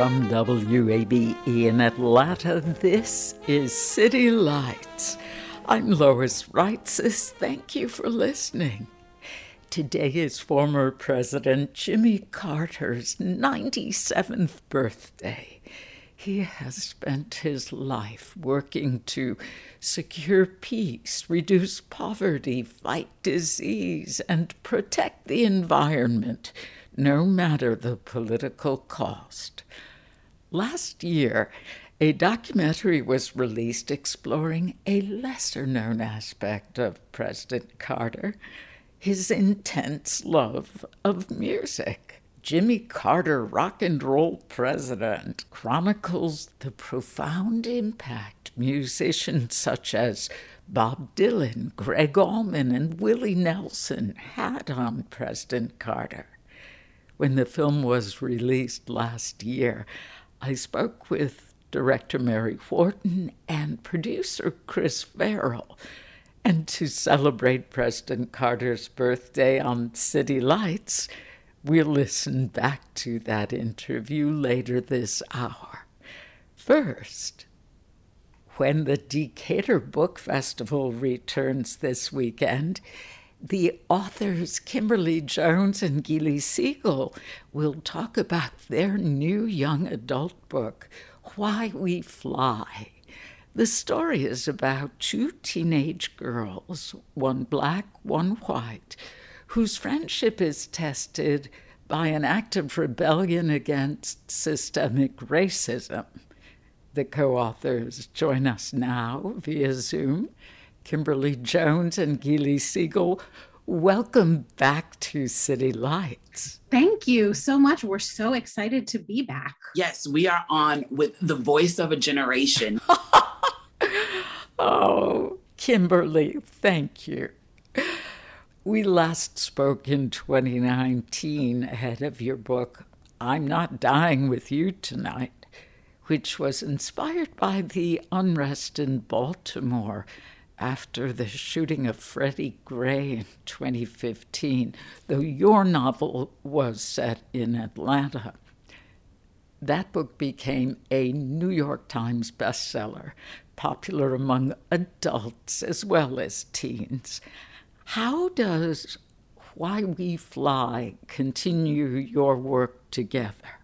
From WABE in Atlanta, this is City Lights. I'm Lois Reitzes. Thank you for listening. Today is former President Jimmy Carter's 97th birthday. He has spent his life working to secure peace, reduce poverty, fight disease, and protect the environment, no matter the political cost. Last year, a documentary was released exploring a lesser known aspect of President Carter his intense love of music. Jimmy Carter, rock and roll president, chronicles the profound impact musicians such as Bob Dylan, Gregg Allman, and Willie Nelson had on President Carter. When the film was released last year, I spoke with director Mary Wharton and producer Chris Farrell. And to celebrate President Carter's birthday on City Lights, we'll listen back to that interview later this hour. First, when the Decatur Book Festival returns this weekend, the authors Kimberly Jones and Gilly Segal will talk about their new young adult book, Why We Fly. The story is about two teenage girls, one black, one white, whose friendship is tested by an act of rebellion against systemic racism. The co authors join us now via Zoom. Kimberly Jones and Gilly Segal, welcome back to City Lights. Thank you so much. We're so excited to be back. Yes, we are on with the voice of a generation. oh, Kimberly, thank you. We last spoke in 2019 ahead of your book, I'm Not Dying with You Tonight, which was inspired by the unrest in Baltimore after the shooting of Freddie Gray in 2015, though your novel was set in Atlanta. That book became a New York Times bestseller, popular among adults as well as teens. How does Why We Fly continue your work together?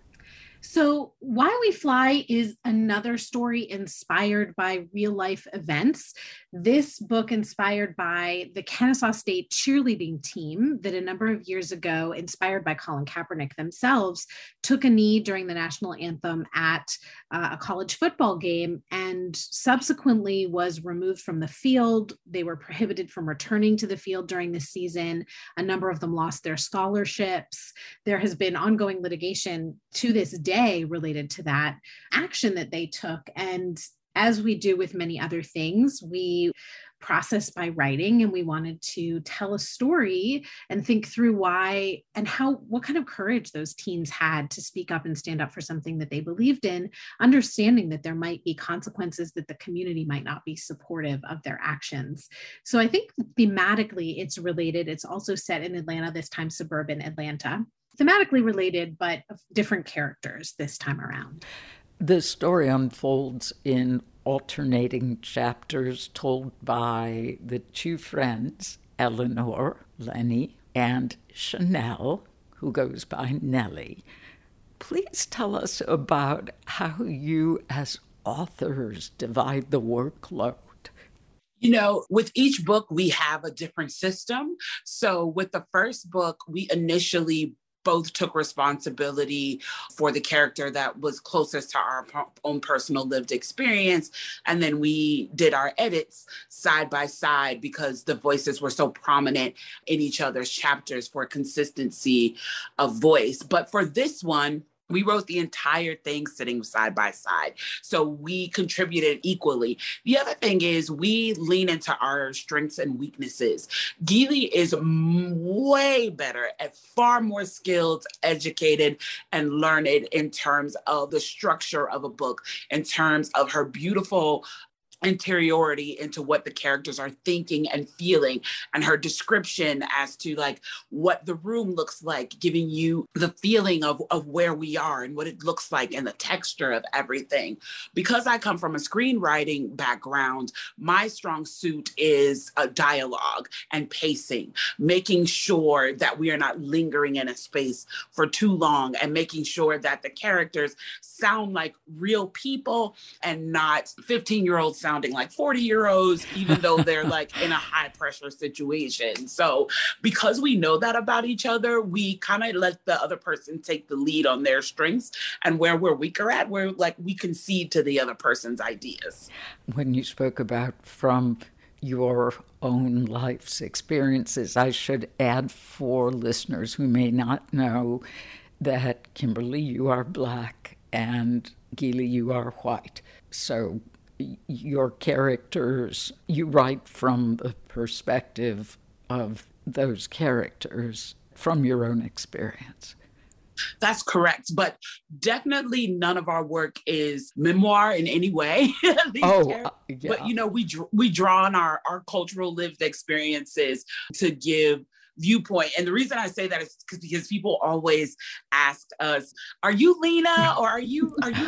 So, Why We Fly is another story inspired by real life events. This book inspired by the Kennesaw State cheerleading team that a number of years ago, inspired by Colin Kaepernick themselves, took a knee during the national anthem at uh, a college football game and subsequently was removed from the field. They were prohibited from returning to the field during the season. A number of them lost their scholarships. There has been ongoing litigation to this day related to that action that they took. And as we do with many other things, we process by writing and we wanted to tell a story and think through why and how what kind of courage those teens had to speak up and stand up for something that they believed in understanding that there might be consequences that the community might not be supportive of their actions. So i think thematically it's related. It's also set in atlanta this time suburban atlanta. Thematically related but different characters this time around the story unfolds in alternating chapters told by the two friends, Eleanor, Lenny, and Chanel, who goes by Nellie. Please tell us about how you, as authors, divide the workload. You know, with each book, we have a different system. So, with the first book, we initially both took responsibility for the character that was closest to our own personal lived experience. And then we did our edits side by side because the voices were so prominent in each other's chapters for consistency of voice. But for this one, we wrote the entire thing sitting side by side. So we contributed equally. The other thing is we lean into our strengths and weaknesses. Gilly is way better at far more skilled, educated, and learned in terms of the structure of a book, in terms of her beautiful interiority into what the characters are thinking and feeling and her description as to like what the room looks like giving you the feeling of, of where we are and what it looks like and the texture of everything. Because i come from a screenwriting background my strong suit is a dialogue and pacing making sure that we are not lingering in a space for too long and making sure that the characters sound like real people and not 15 year olds sounding like 40 euros, even though they're like in a high pressure situation. So, because we know that about each other, we kind of let the other person take the lead on their strengths and where we're weaker at, where like we concede to the other person's ideas. When you spoke about from your own life's experiences, I should add for listeners who may not know that Kimberly, you are black, and Gilly, you are white. So your characters, you write from the perspective of those characters from your own experience. That's correct. But definitely none of our work is memoir in any way. oh, uh, yeah. But you know, we we draw on our our cultural lived experiences to give viewpoint. And the reason I say that is because people always ask us, "Are you Lena or are you are you?"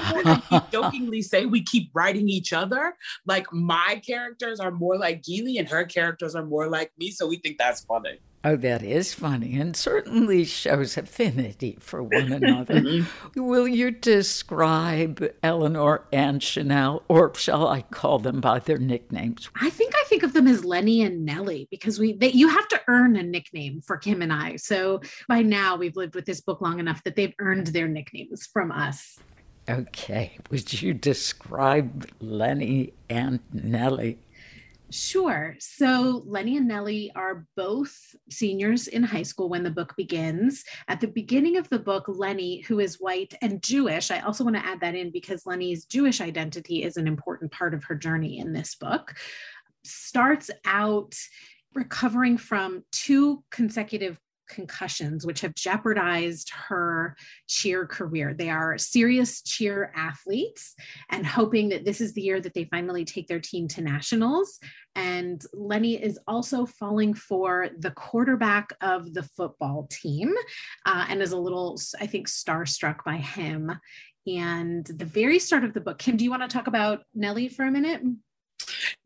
More jokingly say we keep writing each other. Like my characters are more like Gilly, and her characters are more like me. So we think that's funny. Oh, that is funny and certainly shows affinity for one another. mm-hmm. Will you describe Eleanor and Chanel, or shall I call them by their nicknames? I think I think of them as Lenny and Nellie because we they, you have to earn a nickname for Kim and I. So by now we've lived with this book long enough that they've earned their nicknames from us. Okay. Would you describe Lenny and Nellie? Sure. So Lenny and Nellie are both seniors in high school when the book begins. At the beginning of the book, Lenny, who is white and Jewish, I also want to add that in because Lenny's Jewish identity is an important part of her journey in this book, starts out recovering from two consecutive concussions, which have jeopardized her cheer career. They are serious cheer athletes and hoping that this is the year that they finally take their team to nationals. And Lenny is also falling for the quarterback of the football team uh, and is a little, I think, starstruck by him. And the very start of the book, Kim, do you want to talk about Nellie for a minute?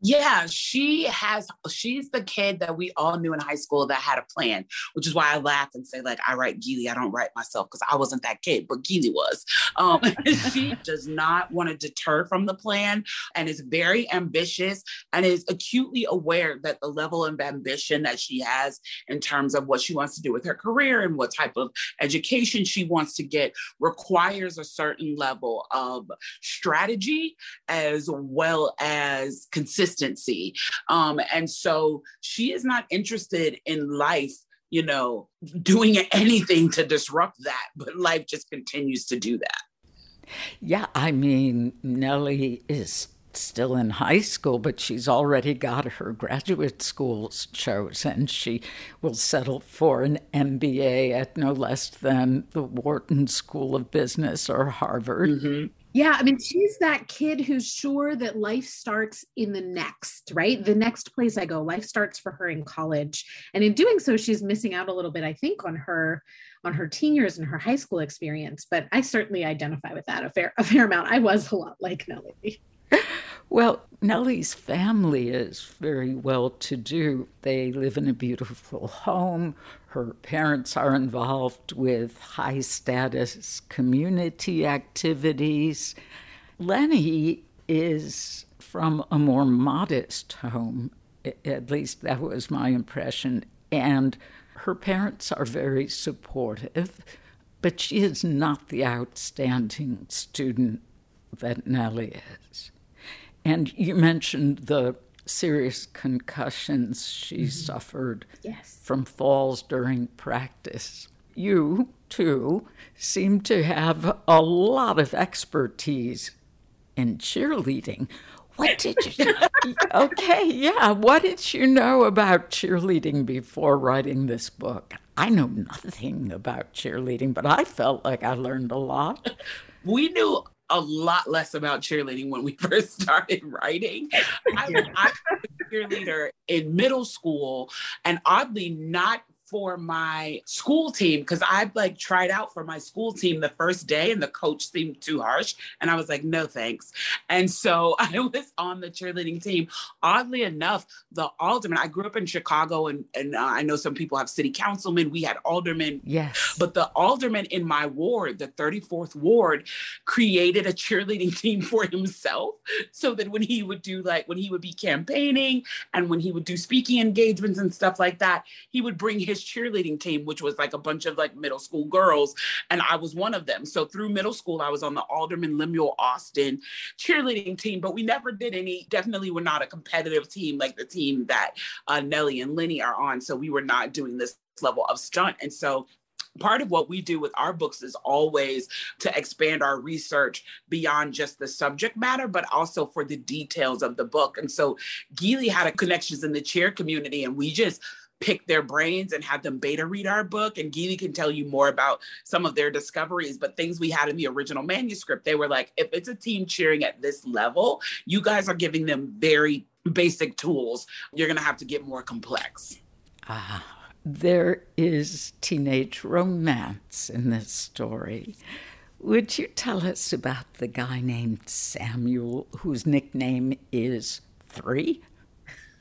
Yeah, she has, she's the kid that we all knew in high school that had a plan, which is why I laugh and say, like, I write Gilly, I don't write myself because I wasn't that kid, but Gilly was. Um, she does not want to deter from the plan and is very ambitious and is acutely aware that the level of ambition that she has in terms of what she wants to do with her career and what type of education she wants to get requires a certain level of strategy as well as consistency. Um, and so she is not interested in life you know, doing anything to disrupt that, but life just continues to do that. Yeah, I mean, Nellie is still in high school, but she's already got her graduate schools chosen. She will settle for an MBA at no less than the Wharton School of Business or Harvard. Mm-hmm. Yeah, I mean, she's that kid who's sure that life starts in the next, right? The next place I go, life starts for her in college. And in doing so, she's missing out a little bit, I think, on her on her teen years and her high school experience. But I certainly identify with that a fair a fair amount. I was a lot like Nellie. Well, Nellie's family is very well to do. They live in a beautiful home. Her parents are involved with high status community activities. Lenny is from a more modest home, at least that was my impression. And her parents are very supportive, but she is not the outstanding student that Nellie is. And you mentioned the serious concussions she mm-hmm. suffered yes. from falls during practice. You, too, seem to have a lot of expertise in cheerleading. What did you? okay, yeah. What did you know about cheerleading before writing this book? I know nothing about cheerleading, but I felt like I learned a lot. We knew a lot less about cheerleading when we first started writing. I, I was a cheerleader in middle school, and oddly, not for my school team because I like tried out for my school team the first day and the coach seemed too harsh. And I was like, no thanks. And so I was on the cheerleading team. Oddly enough, the alderman, I grew up in Chicago and, and uh, I know some people have city councilmen. We had aldermen. Yes. But the alderman in my ward, the 34th ward, created a cheerleading team for himself so that when he would do like, when he would be campaigning and when he would do speaking engagements and stuff like that, he would bring his cheerleading team, which was like a bunch of like middle school girls, and I was one of them. So through middle school, I was on the Alderman Lemuel Austin cheerleading team, but we never did any. Definitely, were not a competitive team like the team that uh, Nellie and Lenny are on. So we were not doing this level of stunt, and so part of what we do with our books is always to expand our research beyond just the subject matter, but also for the details of the book. And so Gilly had a connections in the cheer community, and we just pick their brains and have them beta read our book. And Gilly can tell you more about some of their discoveries, but things we had in the original manuscript, they were like, if it's a team cheering at this level, you guys are giving them very basic tools. You're going to have to get more complex. Ah, there is teenage romance in this story. Would you tell us about the guy named Samuel, whose nickname is Three?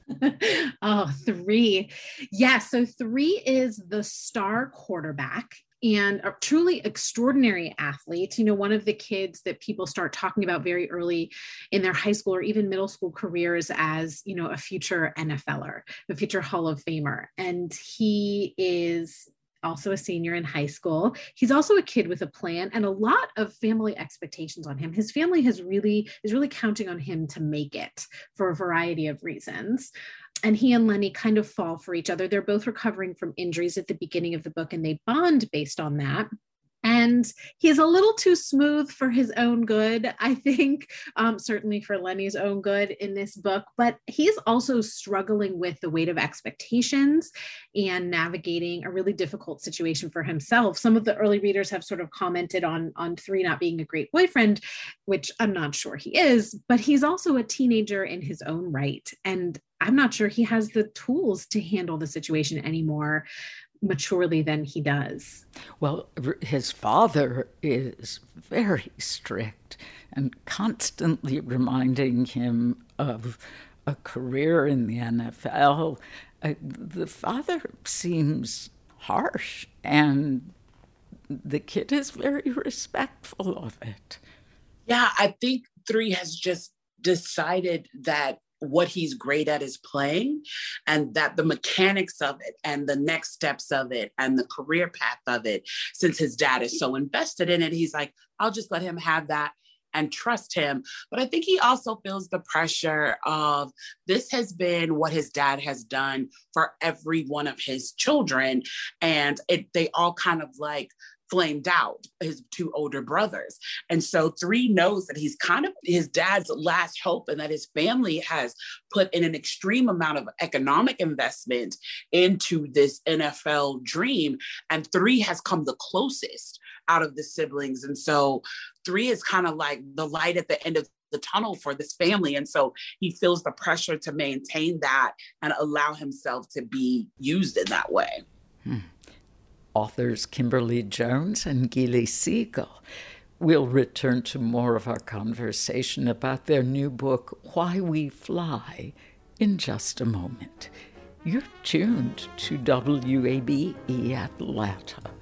oh, three. Yeah. So three is the star quarterback and a truly extraordinary athlete. You know, one of the kids that people start talking about very early in their high school or even middle school careers as, you know, a future NFLer, a future Hall of Famer. And he is also a senior in high school. He's also a kid with a plan and a lot of family expectations on him. His family has really is really counting on him to make it for a variety of reasons. And he and Lenny kind of fall for each other. They're both recovering from injuries at the beginning of the book and they bond based on that and he's a little too smooth for his own good i think um, certainly for lenny's own good in this book but he's also struggling with the weight of expectations and navigating a really difficult situation for himself. Some of the early readers have sort of commented on on three not being a great boyfriend which i'm not sure he is but he's also a teenager in his own right. And I'm not sure he has the tools to handle the situation anymore maturely than he does. Well, his father is very strict and constantly reminding him of a career in the NFL. Uh, the father seems harsh, and the kid is very respectful of it. Yeah, I think three has just decided that what he's great at is playing and that the mechanics of it and the next steps of it and the career path of it since his dad is so invested in it he's like i'll just let him have that and trust him. But I think he also feels the pressure of this has been what his dad has done for every one of his children. And it, they all kind of like flamed out, his two older brothers. And so three knows that he's kind of his dad's last hope and that his family has put in an extreme amount of economic investment into this NFL dream. And three has come the closest out of the siblings. And so three is kind of like the light at the end of the tunnel for this family. And so he feels the pressure to maintain that and allow himself to be used in that way. Hmm authors Kimberly Jones and Gilly Segal. We'll return to more of our conversation about their new book, Why We Fly, in just a moment. You're tuned to WABE Atlanta.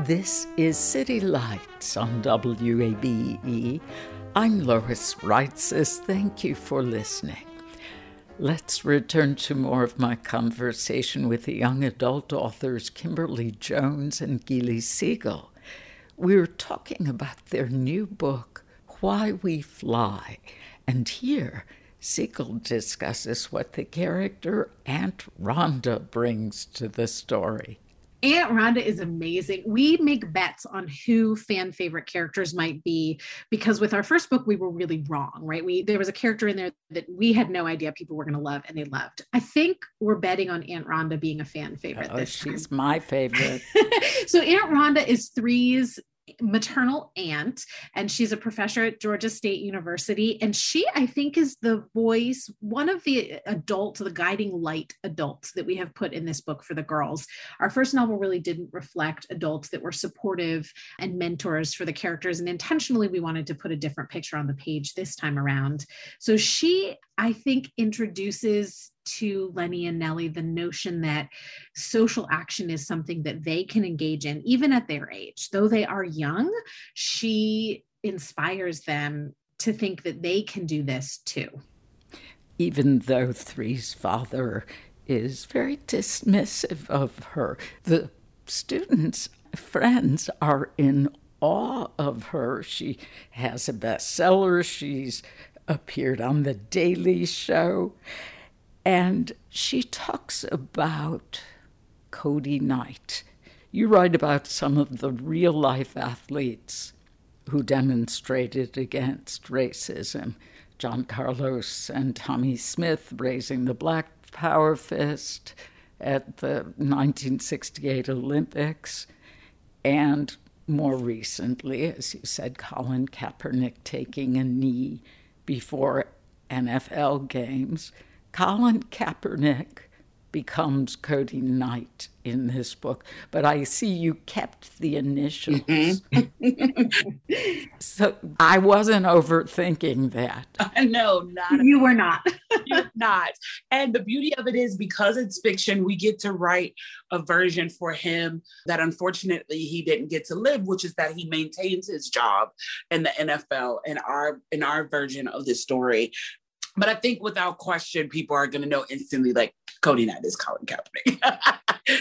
This is City Lights on WABE. I'm Lois Reitzes. Thank you for listening. Let's return to more of my conversation with the young adult authors Kimberly Jones and Gilly Segal. We are talking about their new book, Why We Fly, and here Segal discusses what the character Aunt Rhonda brings to the story. Aunt Rhonda is amazing. We make bets on who fan favorite characters might be because with our first book we were really wrong, right? We there was a character in there that we had no idea people were going to love and they loved. I think we're betting on Aunt Rhonda being a fan favorite oh, this she's time. my favorite. so Aunt Rhonda is Three's maternal aunt and she's a professor at Georgia State University and she I think is the voice one of the adults the guiding light adults that we have put in this book for the girls. Our first novel really didn't reflect adults that were supportive and mentors for the characters and intentionally we wanted to put a different picture on the page this time around. So she I think introduces to Lenny and Nellie the notion that social action is something that they can engage in, even at their age. Though they are young, she inspires them to think that they can do this too. Even though Three's father is very dismissive of her, the students' friends are in awe of her. She has a bestseller, she's appeared on The Daily Show. And she talks about Cody Knight. You write about some of the real life athletes who demonstrated against racism. John Carlos and Tommie Smith raising the Black Power fist at the 1968 Olympics. And more recently, as you said, Colin Kaepernick taking a knee before NFL games. Colin Kaepernick becomes Cody Knight in this book, but I see you kept the initials. Mm-hmm. so I wasn't overthinking that. I know, not you were not. you're not. And the beauty of it is because it's fiction, we get to write a version for him that unfortunately he didn't get to live, which is that he maintains his job in the NFL in our in our version of the story. But I think without question, people are going to know instantly like Cody Knight is Colin Kaepernick.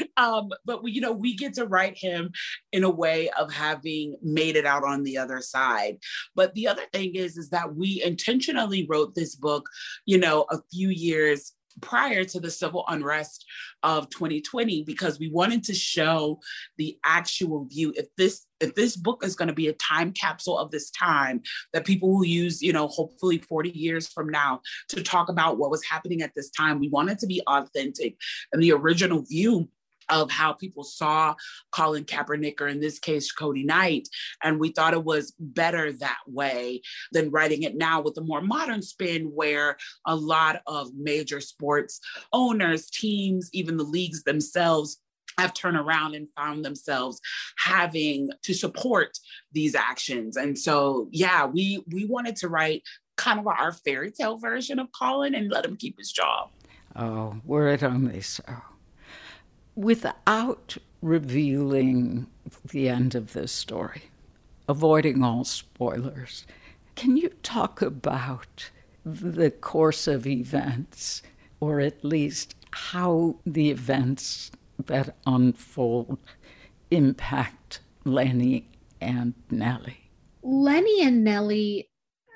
um, but we, you know, we get to write him in a way of having made it out on the other side. But the other thing is, is that we intentionally wrote this book, you know, a few years prior to the civil unrest of 2020 because we wanted to show the actual view. If this if this book is going to be a time capsule of this time that people will use you know hopefully 40 years from now to talk about what was happening at this time we wanted to be authentic. And the original view of how people saw Colin Kaepernick, or in this case, Cody Knight. And we thought it was better that way than writing it now with a more modern spin where a lot of major sports owners, teams, even the leagues themselves have turned around and found themselves having to support these actions. And so, yeah, we we wanted to write kind of our fairy tale version of Colin and let him keep his job. Oh, were it only so without revealing the end of this story. avoiding all spoilers, can you talk about the course of events, or at least how the events that unfold impact Lenny and Nellie? Lenny and Nellie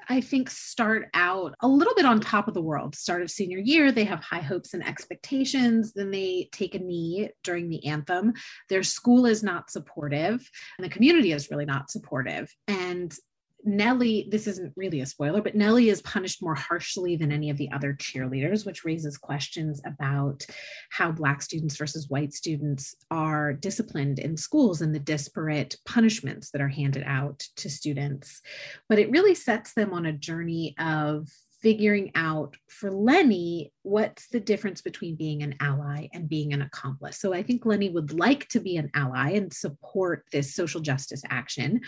I think, start out a little bit on top of the world. Start of senior year, they have high hopes and expectations. Then they take a knee during the anthem. Their school is not supportive, and the community is really not supportive. And Nellie, this isn't really a spoiler, but Nellie is punished more harshly than any of the other cheerleaders, which raises questions about how Black students versus white students are disciplined in schools and the disparate punishments that are handed out to students. But it really sets them on a journey of figuring out for Lenny what's the difference between being an ally and being an accomplice. So I think Lenny would like to be an ally and support this social justice action,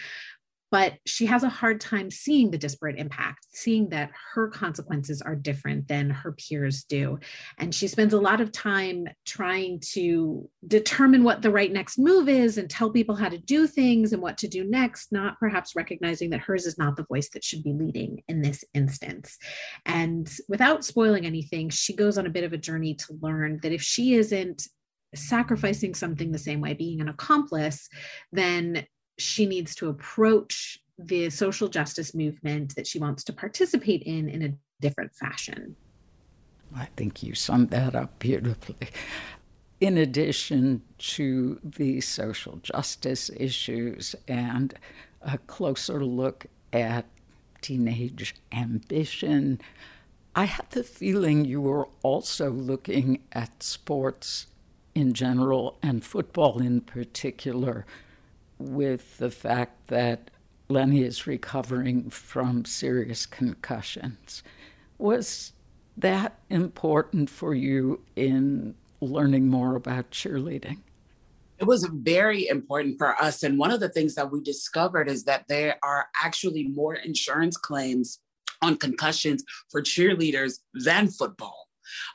but she has a hard time seeing the disparate impact, seeing that her consequences are different than her peers do. And she spends a lot of time trying to determine what the right next move is and tell people how to do things and what to do next, not perhaps recognizing that hers is not the voice that should be leading in this instance. And without spoiling anything, she goes on a bit of a journey to learn that if she isn't sacrificing something the same way, being an accomplice, then she needs to approach the social justice movement that she wants to participate in in a different fashion. I think you summed that up beautifully. In addition to the social justice issues and a closer look at teenage ambition, I had the feeling you were also looking at sports in general and football in particular with the fact that Lenny is recovering from serious concussions. Was that important for you in learning more about cheerleading? It was very important for us. And one of the things that we discovered is that there are actually more insurance claims on concussions for cheerleaders than football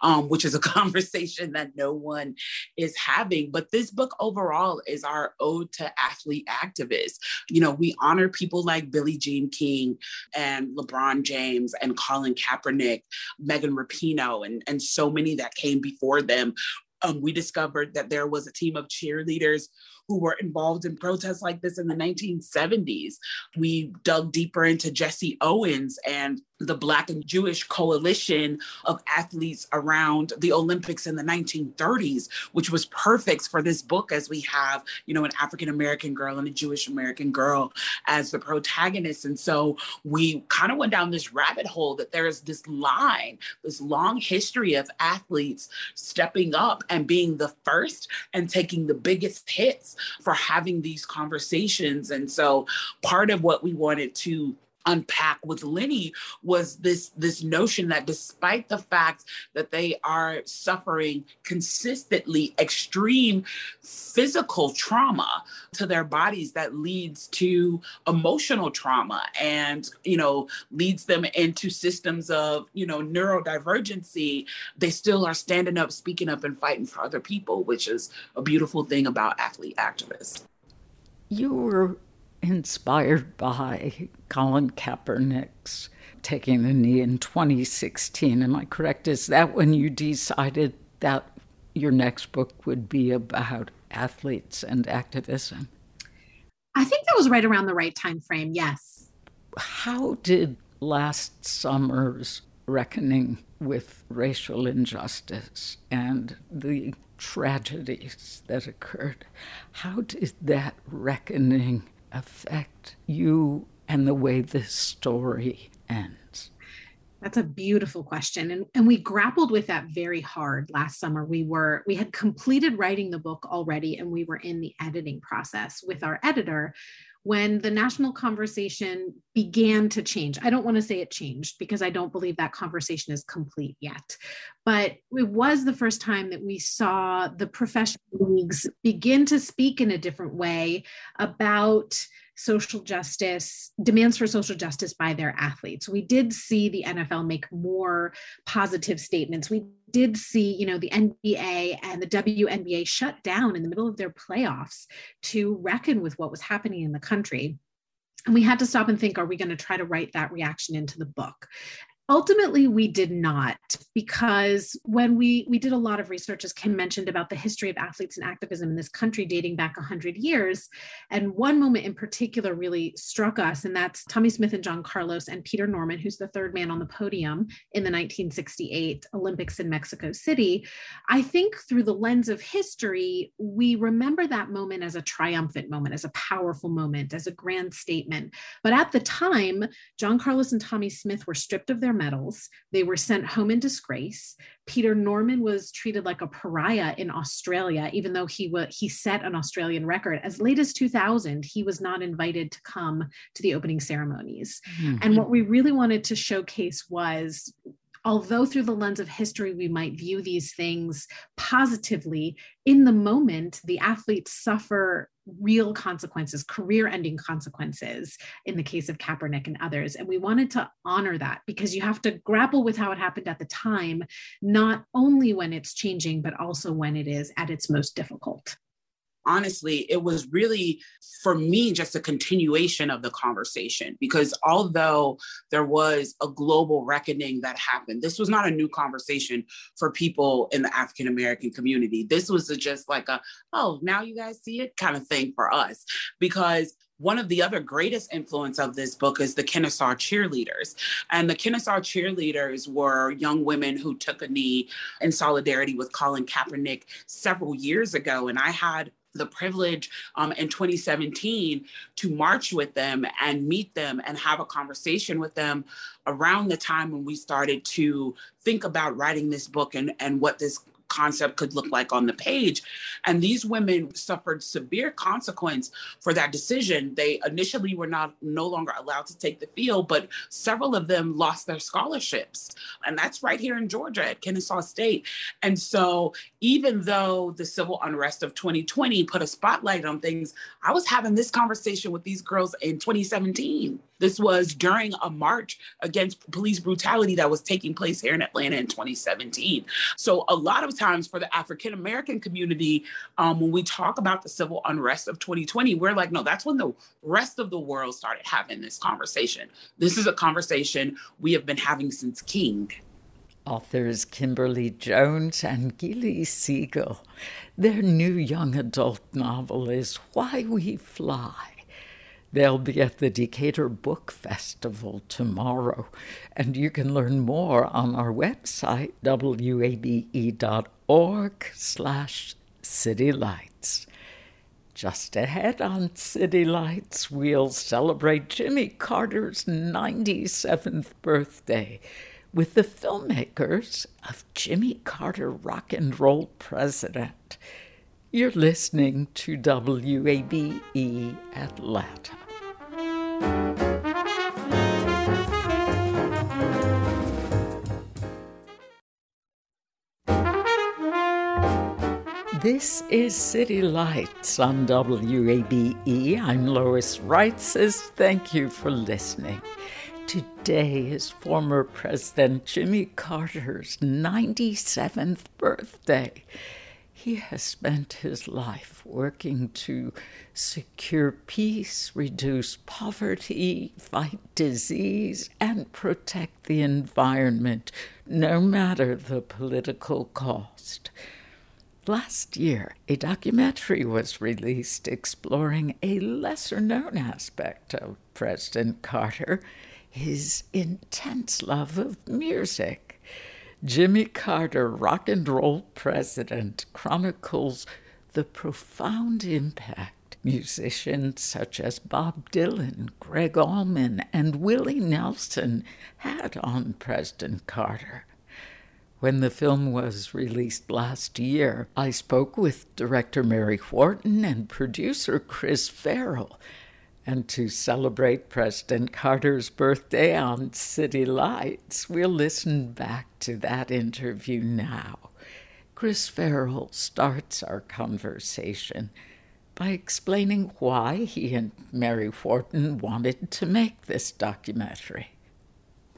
um, which is a conversation that no one is having. But this book overall is our ode to athlete activists. You know, we honor people like Billie Jean King and LeBron James and Colin Kaepernick, Megan Rapinoe, and, and so many that came before them. Um, we discovered that there was a team of cheerleaders who were involved in protests like this in the 1970s. We dug deeper into Jesse Owens and the Black and Jewish coalition of athletes around the Olympics in the 1930s, which was perfect for this book as we have, you know, an African American girl and a Jewish American girl as the protagonists. And so we kind of went down this rabbit hole that there is this line, this long history of athletes stepping up and being the first and taking the biggest hits for having these conversations. And so part of what we wanted to unpack with Lenny was this this notion that despite the fact that they are suffering consistently extreme physical trauma to their bodies that leads to emotional trauma and you know leads them into systems of you know neurodivergency they still are standing up speaking up and fighting for other people which is a beautiful thing about athlete activists. You were inspired by Colin Kaepernick's taking the knee in 2016. Am I correct? Is that when you decided that your next book would be about athletes and activism? I think that was right around the right time frame, yes. How did last summer's reckoning with racial injustice and the tragedies that occurred, how did that reckoning affect you and the way this story ends? That's a beautiful question. And, and we grappled with that very hard last summer. We were, we had completed writing the book already, and we were in the editing process with our editor when the national conversation began to change. I don't want to say it changed because I don't believe that conversation is complete yet. But it was the first time that we saw the professional leagues begin to speak in a different way about social justice, demands for social justice by their athletes. We did see the NFL make more positive statements. We did see, you know, the NBA and the WNBA shut down in the middle of their playoffs to reckon with what was happening in the country. and we had to stop and think are we going to try to write that reaction into the book ultimately we did not because when we we did a lot of research as kim mentioned about the history of athletes and activism in this country dating back 100 years and one moment in particular really struck us and that's tommie smith and john carlos and peter norman who's the third man on the podium in the 1968 olympics in mexico city. I think through the lens of history we remember that moment as a triumphant moment as a powerful moment as a grand statement. But at the time john carlos and tommie smith were stripped of their medals. They were sent home in disgrace. Peter Norman was treated like a pariah in Australia, even though he was he set an Australian record. As late as 2000, he was not invited to come to the opening ceremonies. Mm-hmm. And what we really wanted to showcase was although through the lens of history we might view these things positively, in the moment, the athletes suffer real consequences, career ending consequences in the case of Kaepernick and others. And we wanted to honor that because you have to grapple with how it happened at the time, not only when it's changing, but also when it is at its most difficult honestly, it was really for me just a continuation of the conversation because although there was a global reckoning that happened, this was not a new conversation for people in the African American community. This was just like a, oh, now you guys see it kind of thing for us because one of the other greatest influence of this book is the Kennesaw cheerleaders. And the Kennesaw cheerleaders were young women who took a knee in solidarity with Colin Kaepernick several years ago. And I had the privilege um, in 2017 to march with them and meet them and have a conversation with them around the time when we started to think about writing this book and, and what this concept could look like on the page. And these women suffered severe consequence for that decision. They initially were not no longer allowed to take the field, but several of them lost their scholarships. And that's right here in Georgia at Kennesaw State. And so even though the civil unrest of 2020 put a spotlight on things, I was having this conversation with these girls in 2017. This was during a march against police brutality that was taking place here in Atlanta in 2017. So, a lot of times for the African American community, um, when we talk about the civil unrest of 2020, we're like, no, that's when the rest of the world started having this conversation. This is a conversation we have been having since King. Authors Kimberly Jones and Gilly Segal. Their new young adult novel is Why We Fly. They'll be at the Decatur Book Festival tomorrow, and you can learn more on our website, wabe.org slash citylights. Just ahead on City Lights, we'll celebrate Jimmy Carter's 97th birthday with the filmmakers of Jimmy Carter Rock and Roll President. You're listening to WABE Atlanta. This is City Lights on WABE. I'm Lois Reitzes. Thank you for listening. Today is former President Jimmy Carter's 97th birthday. He has spent his life working to secure peace, reduce poverty, fight disease, and protect the environment, no matter the political cost. Last year, a documentary was released exploring a lesser known aspect of President Carter his intense love of music. Jimmy Carter, rock and roll president, chronicles the profound impact musicians such as Bob Dylan, Gregg Allman, and Willie Nelson had on President Carter. When the film was released last year, I spoke with director Mary Wharton and producer Chris Farrell. And to celebrate President Carter's birthday on City Lights, we'll listen back to that interview now. Chris Farrell starts our conversation by explaining why he and Mary Wharton wanted to make this documentary.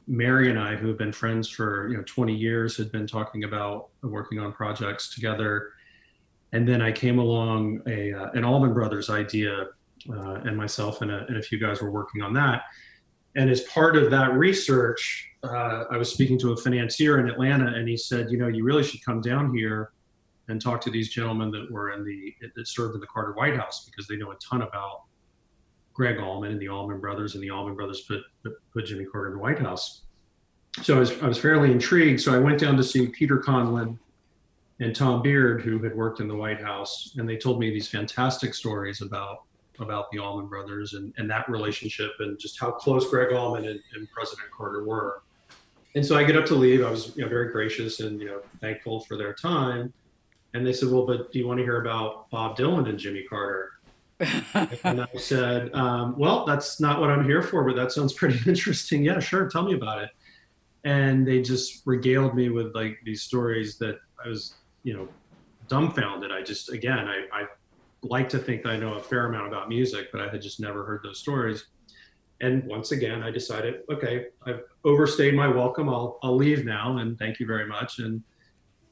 Mary and I, who have been friends for you know 20 years, had been talking about working on projects together. And then I came along a uh, an Allman Brothers idea uh, and myself and a, and a, few guys were working on that. And as part of that research, uh, I was speaking to a financier in Atlanta, and he said, "You know, you really should come down here and talk to these gentlemen that were in the that served in the Carter White House because they know a ton about Gregg Allman and the Allman Brothers, and the Allman Brothers put put, put Jimmy Carter in the White House." So I was I was fairly intrigued. So I went down to see Peter Conlon and Tom Beard, who had worked in the White House, and they told me these fantastic stories about about the Allman Brothers and, and that relationship and just how close Gregg Allman and, and President Carter were. And so I get up to leave. I was you know, very gracious and you know thankful for their time. And they said, "Well, but do you want to hear about Bob Dylan and Jimmy Carter?" and I said, um, "Well, that's not what I'm here for, but that sounds pretty interesting. Yeah, sure. Tell me about it." And they just regaled me with like these stories that I was, you know, dumbfounded. I just, again, I, I like to think I know a fair amount about music, but I had just never heard those stories. And once again, I decided, okay, I've overstayed my welcome. I'll I'll leave now, and thank you very much. And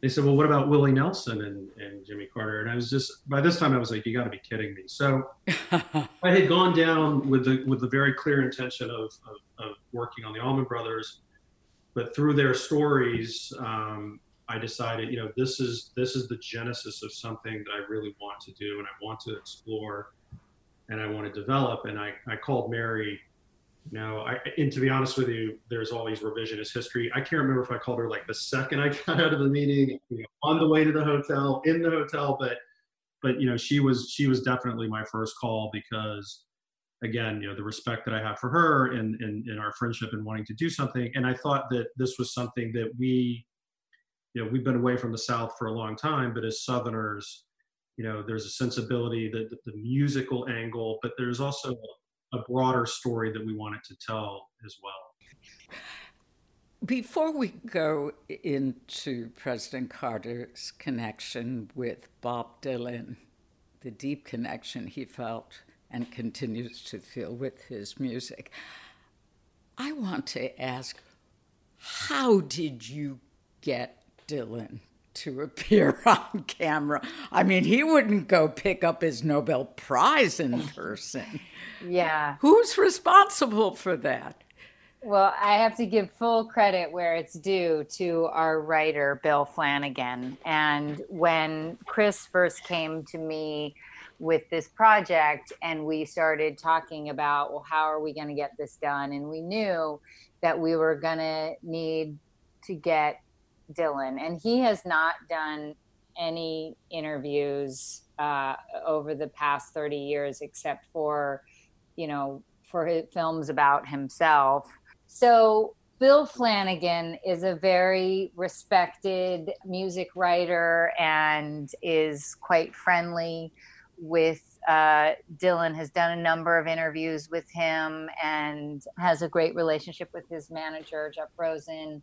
they said, well, what about Willie Nelson and, and Jimmy Carter? And I was just by this time I was like, you got to be kidding me. So I had gone down with the with the very clear intention of, of, of working on the Allman Brothers, but through their stories, um, I decided, you know, this is this is the genesis of something that I really want to do and I want to explore and I want to develop. And I, I called Mary. You know, I, and to be honest with you, there's always revisionist history. I can't remember if I called her like the second I got out of the meeting, you know, on the way to the hotel, in the hotel, but but you know, she was she was definitely my first call because again, you know, the respect that I have for her and, and our friendship and wanting to do something. And I thought that this was something that we you know we've been away from the south for a long time but as southerners you know there's a sensibility that the, musical angle but there's also a broader story that we wanted to tell as well. Before we go into president carter's connection with bob dylan the deep connection he felt and continues to feel with his music i want to ask how did you get Dylan to appear on camera. I mean, he wouldn't go pick up his Nobel Prize in person. yeah. Who's responsible for that? Well, I have to give full credit where it's due to our writer, Bill Flanagan. And when Chris first came to me with this project and we started talking about, well, how are we going to get this done? And we knew that we were going to need to get Dylan, and he has not done any interviews uh, over the past 30 years except for, you know, for his films about himself. So Bill Flanagan is a very respected music writer and is quite friendly with uh, Dylan, has done a number of interviews with him and has a great relationship with his manager, Jeff Rosen.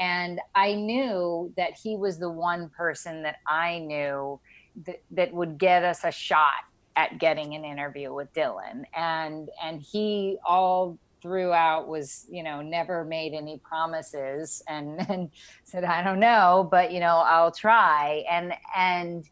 And I knew that he was the one person that I knew that, that would get us a shot at getting an interview with Dylan. And and he all throughout was, you know, never made any promises and, said, I don't know, but you know, I'll try. And and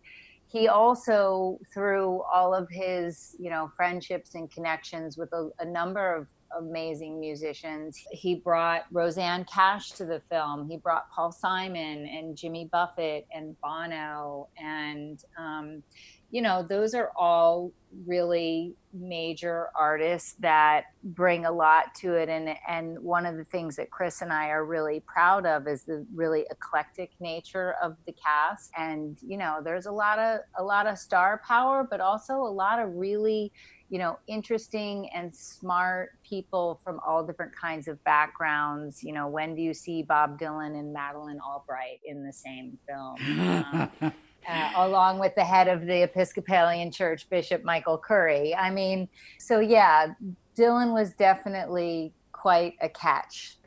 he also through all of his you know friendships and connections with a, a number of amazing musicians. He brought Rosanne Cash to the film. He brought Paul Simon and Jimmy Buffett and Bono. And, um, you know, those are all really major artists that bring a lot to it. And, and one of the things that Chris and I are really proud of is the really eclectic nature of the cast. And, you know, there's a lot of, a lot of star power, but also a lot of really you know interesting and smart people from all different kinds of backgrounds. You know when do you see bob dylan and Madeleine albright in the same film? Um, uh, along with the head of the episcopalian church bishop michael curry. I mean so yeah dylan was definitely quite a catch.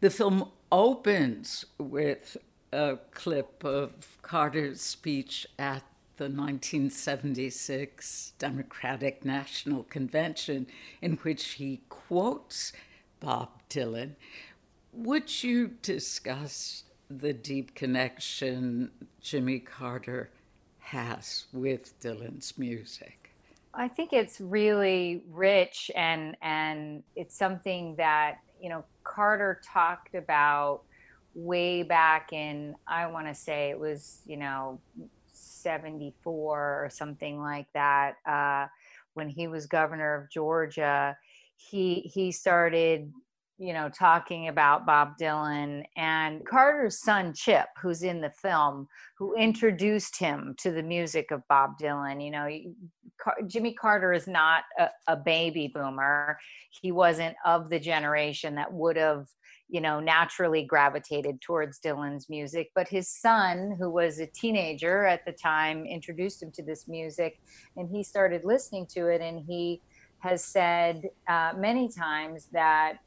The film opens with a clip of carter's speech at the 1976 Democratic National Convention, in which he quotes Bob Dylan. Would you discuss the deep connection Jimmy Carter has with Dylan's music? I think it's really rich and and it's something that, you know, Carter talked about way back in I want to say it was, you know, 74 or something like that uh, when he was governor of Georgia he he started you know talking about Bob Dylan and Carter's son Chip who's in the film who introduced him to the music of Bob Dylan. You know Jimmy Carter is not a, a baby boomer. He wasn't of the generation that would have you know naturally gravitated towards Dylan's music but his son who was a teenager at the time introduced him to this music and he started listening to it and he has said uh, many times that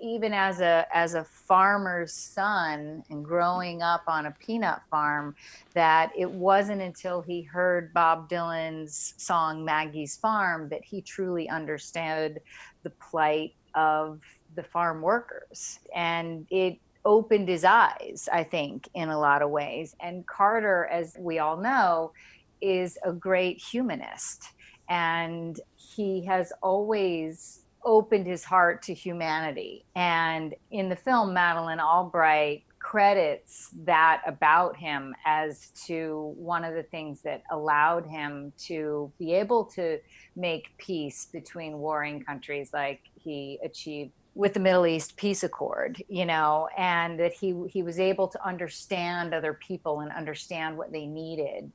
even as a as a farmer's son and growing up on a peanut farm that it wasn't until he heard Bob Dylan's song Maggie's Farm that he truly understood the plight of the farm workers. And it opened his eyes I think in a lot of ways. And Carter as we all know is a great humanist. And he has always opened his heart to humanity. And in the film, Madeleine Albright credits that about him as to one of the things that allowed him to be able to make peace between warring countries like he achieved with the Middle East peace accord, you know, and that he he was able to understand other people and understand what they needed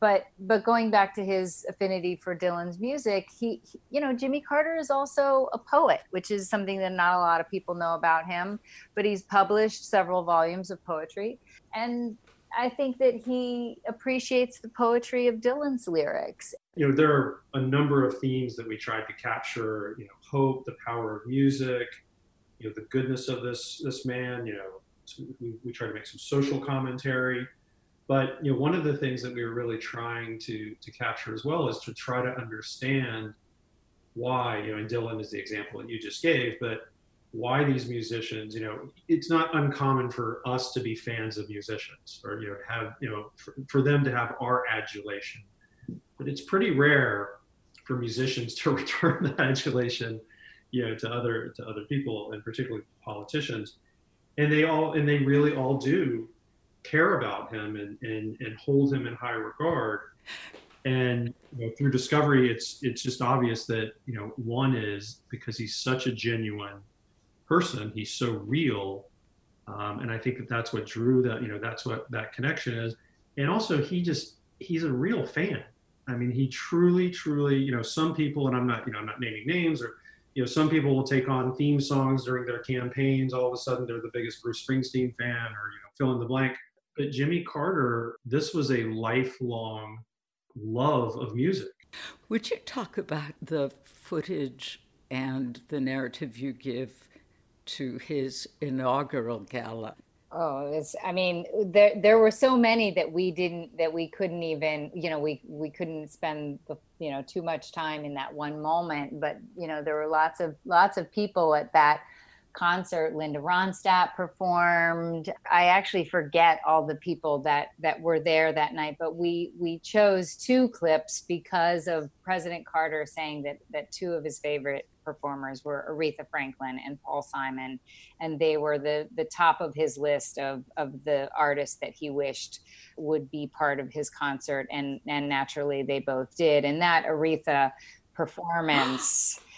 but but going back to his affinity for Dylan's music, he, he, you know Jimmy Carter is also a poet, which is something that not a lot of people know about him. But he's published several volumes of poetry, and I think that he appreciates the poetry of Dylan's lyrics. You know, there are a number of themes that we tried to capture. You know, hope, the power of music, you know, the goodness of this this man. You know, we, we try to make some social commentary but you know, one of the things that we were really trying to to capture as well is to try to understand why, you know, and Dylan is the example that you just gave, but why these musicians, you know, it's not uncommon for us to be fans of musicians or, you know, have, you know, for, for them to have our adulation. But it's pretty rare for musicians to return that adulation, you know, to other to other people and particularly politicians. And they all and they really all do care about him and, and, and hold him in high regard. And you know, through discovery, it's it's just obvious that you know one is because he's such a genuine person, he's so real, um, and I think that that's what drew that you know that's what that connection is. And also, he just he's a real fan. I mean, he truly, truly, you know, some people, and I'm not, you know, I'm not naming names or you know, some people will take on theme songs during their campaigns. All of a sudden, they're the biggest Bruce Springsteen fan, or you know, fill in the blank. But Jimmy Carter, this was a lifelong love of music. Would you talk about the footage and the narrative you give to his inaugural gala? Oh, it's, I mean, there there were so many that we didn't that we couldn't even, you know, we we couldn't spend the, you know, too much time in that one moment, but you know, there were lots of lots of people at that concert linda ronstadt performed. I actually forget all the people that that were there that night but we we chose two clips because of president carter saying that that two of his favorite performers were aretha franklin and paul simon and they were the the top of his list of of the artists that he wished would be part of his concert and and naturally they both did. And that aretha performance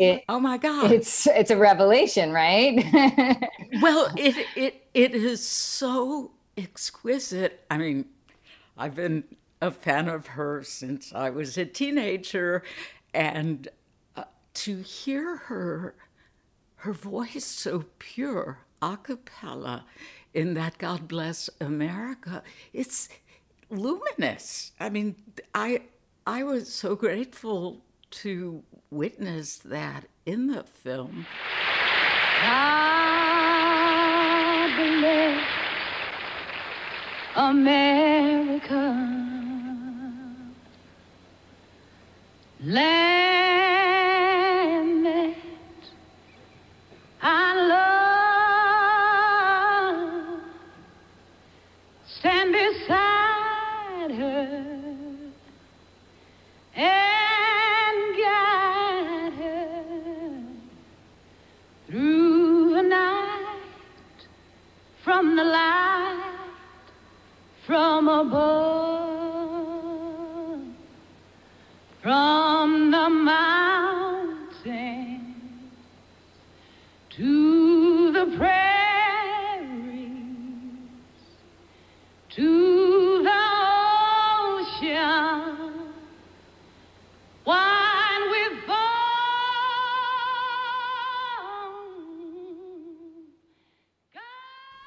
it, oh my god. it's it's a revelation right? Well it it it is so exquisite. I mean i've been a fan of her since i was a teenager and uh, to hear her her voice so pure a cappella in that god bless america it's luminous. I mean i i was so grateful to witness that in the film. God bless America. Land from the light from above. From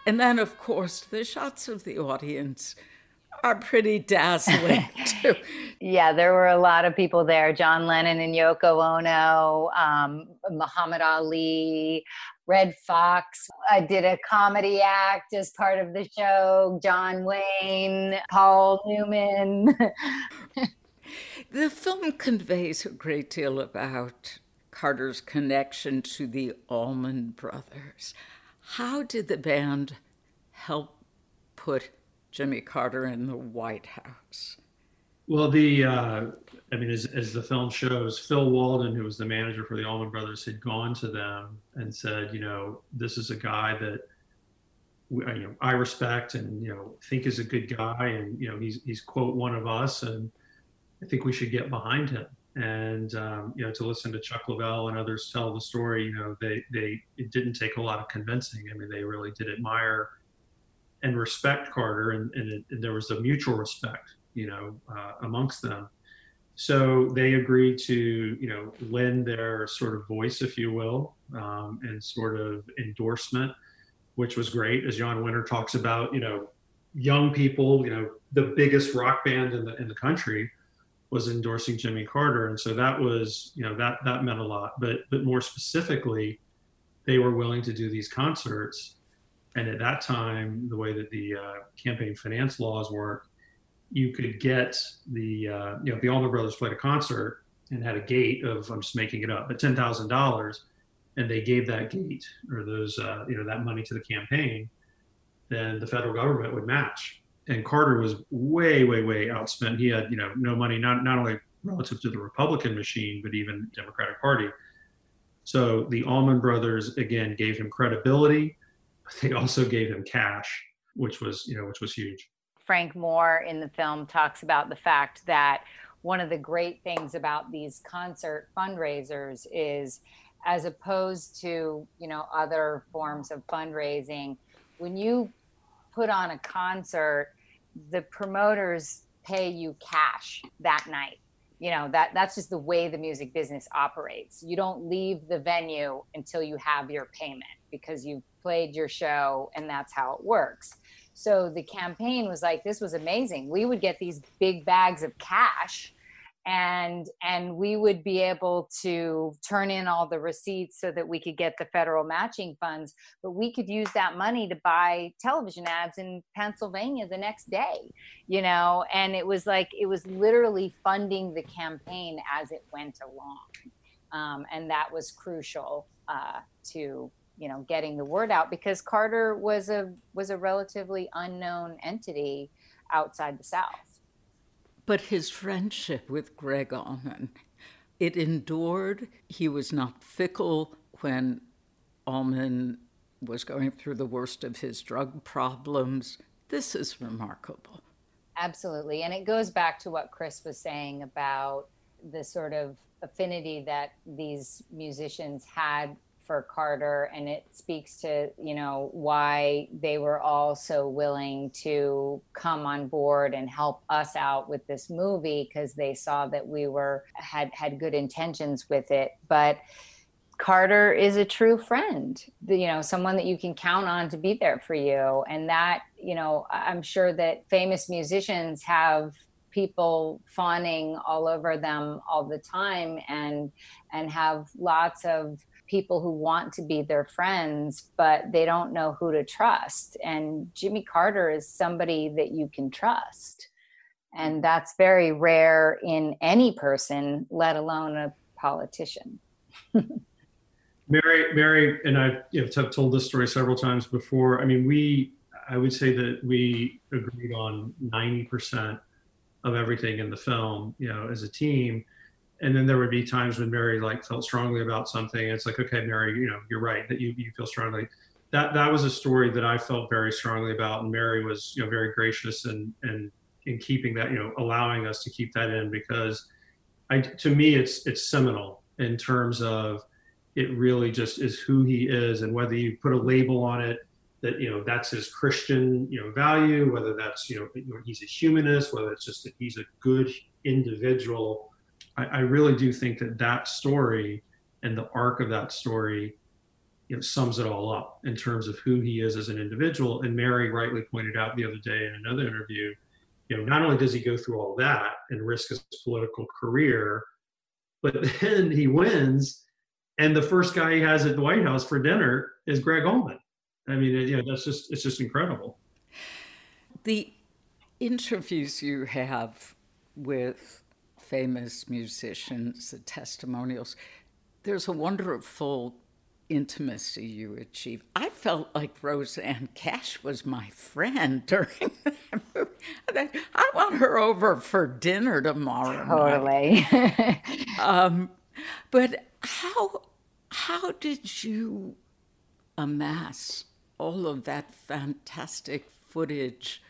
And then, of course, the shots of the audience are pretty dazzling, too. Yeah, there were a lot of people there John Lennon and Yoko Ono, um, Muhammad Ali, Redd Foxx. I did a comedy act as part of the show, John Wayne, Paul Newman. The film conveys a great deal about Carter's connection to the Allman Brothers. How did the band help put Jimmy Carter in the White House? Well, the uh, I mean, as, as the film shows, Phil Walden, who was the manager for the Allman Brothers, had gone to them and said, you know, this is a guy that we, you know I respect and you know think is a good guy, and you know he's he's quote one of us, and I think we should get behind him. And um, you know, to listen to Chuck Leavell and others tell the story, you know, they they it didn't take a lot of convincing. I mean, they really did admire and respect Carter, and, and, it, and there was a mutual respect, you know, uh, amongst them. So they agreed to, you know, lend their sort of voice, if you will, um, and sort of endorsement, which was great. As Jann Wenner talks about, you know, young people, you know, the biggest rock band in the in the country was endorsing Jimmy Carter, and so that was, you know, that that meant a lot. But but more specifically, they were willing to do these concerts and at that time, the way that the uh, campaign finance laws work, you could get the, uh, you know, the Allman Brothers played a concert and had a gate of, I'm just making it up, but $10,000, and they gave that gate or those, uh, you know, that money to the campaign, then the federal government would match. And Carter was way, way, way outspent. He had, you know, no money, not, not only relative to the Republican machine, but even Democratic Party. So the Allman Brothers, again, gave him credibility they also gave him cash, which was you know which was huge. Frank Moore in the film talks about the fact that one of the great things about these concert fundraisers is as opposed to you know other forms of fundraising when you put on a concert the promoters pay you cash that night. You know that that's just the way the music business operates. You don't leave the venue until you have your payment because you've played your show and that's how it works. So the campaign was like this was amazing. We would get these big bags of cash and and we would be able to turn in all the receipts so that we could get the federal matching funds but we could use that money to buy television ads in Pennsylvania the next day you know and it was like it was literally funding the campaign as it went along um, and that was crucial uh, to you know getting the word out because Carter was a was a relatively unknown entity outside the South. But his friendship with Gregg Allman, it endured. He was not fickle when Allman was going through the worst of his drug problems. This is remarkable. Absolutely. And it goes back to what Chris was saying about the sort of affinity that these musicians had for Carter, and it speaks to you know why they were all so willing to come on board and help us out with this movie because they saw that we were had had good intentions with it, but. Carter is a true friend, you know, someone that you can count on to be there for you. And that, you know, I'm sure that famous musicians have people fawning all over them all the time and and have lots of people who want to be their friends, but they don't know who to trust. And Jimmy Carter is somebody that you can trust. And that's very rare in any person, let alone a politician. Mary, Mary, and I've you told this story several times before. I mean, we, I would say that we agreed on 90% of everything in the film, you know, as a team and then there would be times when Mary like felt strongly about something. it's like, okay, Mary, you know, you're right that you, you feel strongly. That that was a story that I felt very strongly about, and Mary was you know very gracious and and in keeping that you know allowing us to keep that in because I, to me, it's it's seminal in terms of it really just is who he is, and whether you put a label on it that you know that's his Christian you know value, whether that's you know he's a humanist, whether it's just that he's a good individual. I, I really do think that that story and the arc of that story you know, sums it all up in terms of who he is as an individual. And Mary rightly pointed out the other day in another interview, you know, not only does he go through all that and risk his political career, but then he wins, and the first guy he has at the White House for dinner is Gregg Allman. I mean, you know, that's just it's just incredible. The interviews you have with famous musicians, the testimonials, there's a wonderful intimacy you achieve. I felt like Rosanne Cash was my friend during that movie. I want her over for dinner tomorrow. Totally. um, but how how did you amass all of that fantastic footage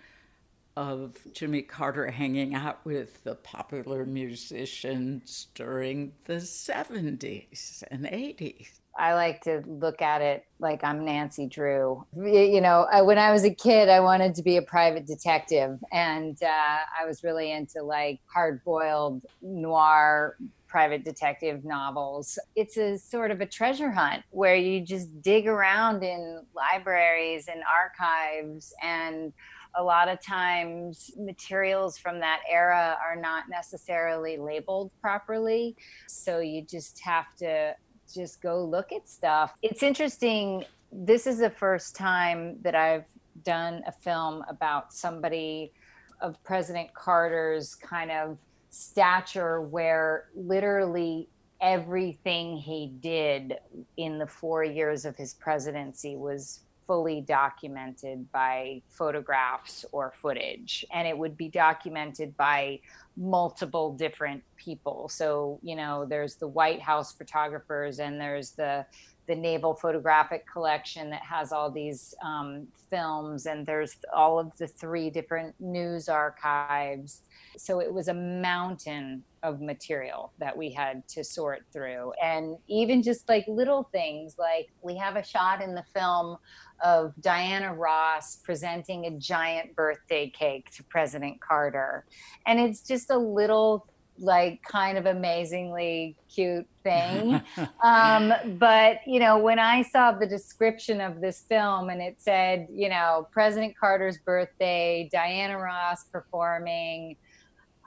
of Jimmy Carter hanging out with the popular musicians during the 70s and 80s? I like to look at it like I'm Nancy Drew. You know, when I was a kid, I wanted to be a private detective, and uh, I was really into like hard boiled noir private detective novels. It's a sort of a treasure hunt where you just dig around in libraries and archives and a lot of times materials from that era are not necessarily labeled properly so you just have to just go look at stuff. It's interesting. This is the first time that I've done a film about somebody of President Carter's kind of stature where literally everything he did in the four years of his presidency was fully documented by photographs or footage. And it would be documented by multiple different people. So you know there's the white house photographers and there's the the naval photographic collection that has all these um, films and there's all of the three different news archives so it was a mountain of material that we had to sort through. And even just like little things, like we have a shot in the film of Diana Ross presenting a giant birthday cake to President Carter. And it's just a little like kind of amazingly cute thing. um, but, you know, when I saw the description of this film and it said, you know, President Carter's birthday, Diana Ross performing,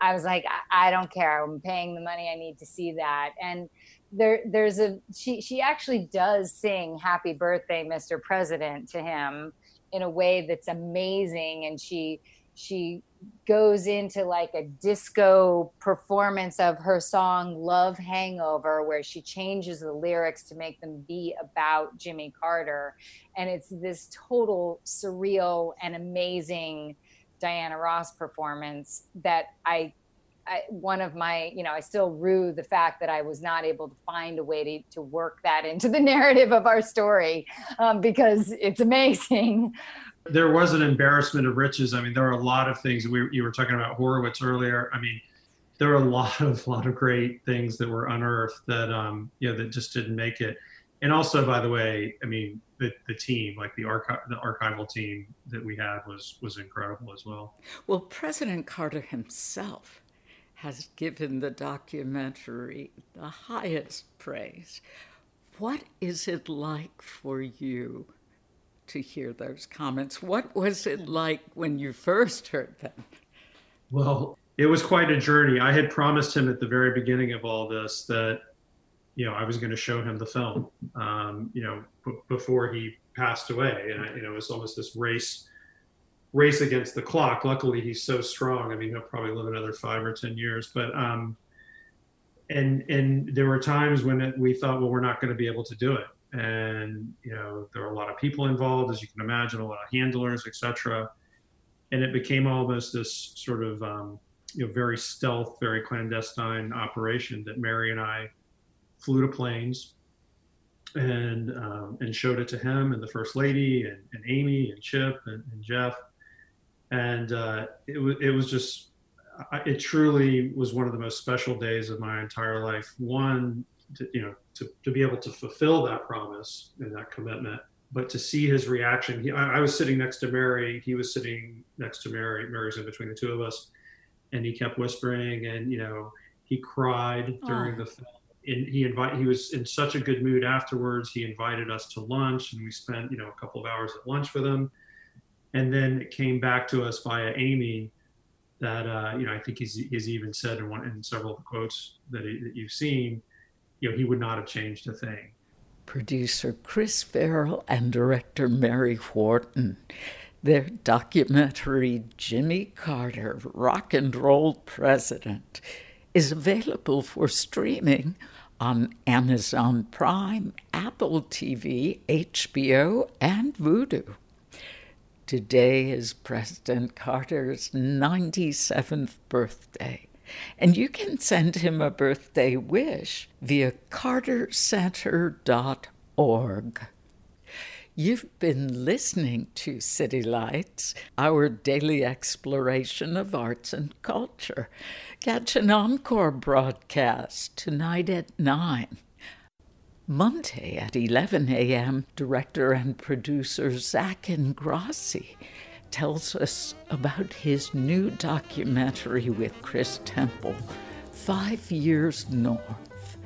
I was like, I, I don't care. I'm paying the money. I need to see that. And there, there's a she. She actually does sing "Happy Birthday, Mr. President" to him in a way that's amazing, and she she goes into like a disco performance of her song Love Hangover, where she changes the lyrics to make them be about Jimmy Carter. And it's this total surreal and amazing Diana Ross performance that I, I, one of my, you know, I still rue the fact that I was not able to find a way to, to work that into the narrative of our story um, because it's amazing. There was an embarrassment of riches. I mean, there are a lot of things. We, you were talking about Horowitz earlier. I mean, there are a lot of lot of great things that were unearthed that um, you know that just didn't make it. And also, by the way, I mean, the, the team, like the archive, the archival team that we had was was incredible as well. Well, President Carter himself has given the documentary the highest praise. What is it like for you to hear those comments? What was it like when you first heard them? Well, it was quite a journey. I had promised him at the very beginning of all this that you know, I was going to show him the film, um, you know, b- before he passed away. And, I, you know, it was almost this race, race against the clock. Luckily, he's so strong. I mean, he'll probably live another five or 10 years, but, um, and, and there were times when it, we thought, well, we're not going to be able to do it. And, you know, there were a lot of people involved, as you can imagine, a lot of handlers, etc. And it became almost this sort of, um, you know, very stealth, very clandestine operation that Mary and I flew to planes and um, and showed it to him and the first lady and, and Amy and Chip and, and Jeff, and uh, it was it was just it truly was one of the most special days of my entire life. One, to, you know, to, to be able to fulfill that promise and that commitment, but to see his reaction. He, I, I, was sitting next to Mary. He was sitting next to Mary. Mary's in between the two of us, and he kept whispering, and you know, he cried during oh. the film. And he invite he was in such a good mood afterwards. He invited us to lunch, and we spent you know a couple of hours at lunch with him. And then it came back to us via Amy that uh, you know I think he's, he's even said in one in several of the quotes that, he, that you've seen, you know, he would not have changed a thing. Producer Chris Farrell and director Mary Wharton. Their documentary, Jimmy Carter, Rock and Roll President, is available for streaming on Amazon Prime, Apple TV, HBO, and Vudu. Today is President Carter's 97th birthday, and you can send him a birthday wish via cartercenter.org. You've been listening to City Lights, our daily exploration of arts and culture. Catch an encore broadcast tonight at 9. Monday at 11 a.m., director and producer Zach Ingrasci tells us about his new documentary with Chris Temple, Five Years North.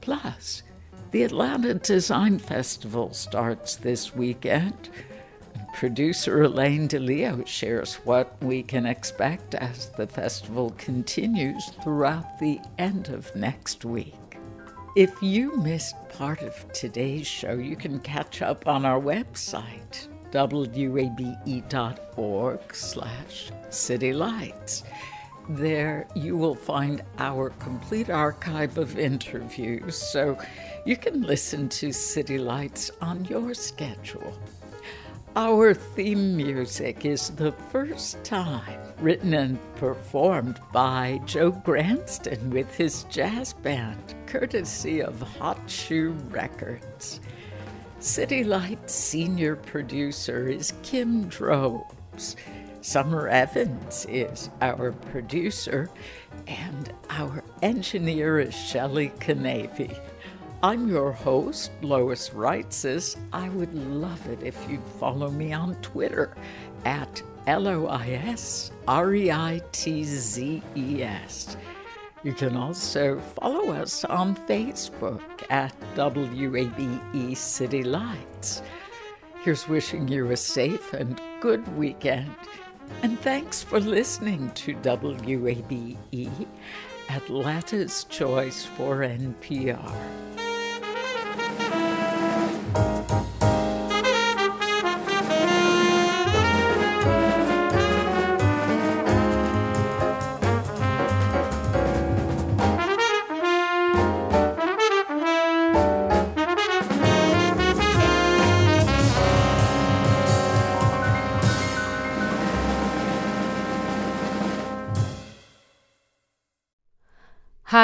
Plus, the Atlanta Design Festival starts this weekend. Producer Elaine DeLeo shares what we can expect as the festival continues throughout the end of next week. If you missed part of today's show, you can catch up on our website, wabe.org slash citylights. There you will find our complete archive of interviews, so you can listen to City Lights on your schedule. Our theme music is the first time written and performed by Joe Granston with his jazz band, courtesy of Hot Shoe Records. City Light senior producer is Kim Drobes. Summer Evans is our producer, and our engineer is Shelley Canavy. I'm your host, Lois Reitzes. I would love it if you'd follow me on Twitter at L O I S R E I T Z E S. You can also follow us on Facebook at WABE City Lights. Here's wishing you a safe and good weekend. And thanks for listening to WABE, Atlanta's Choice for NPR.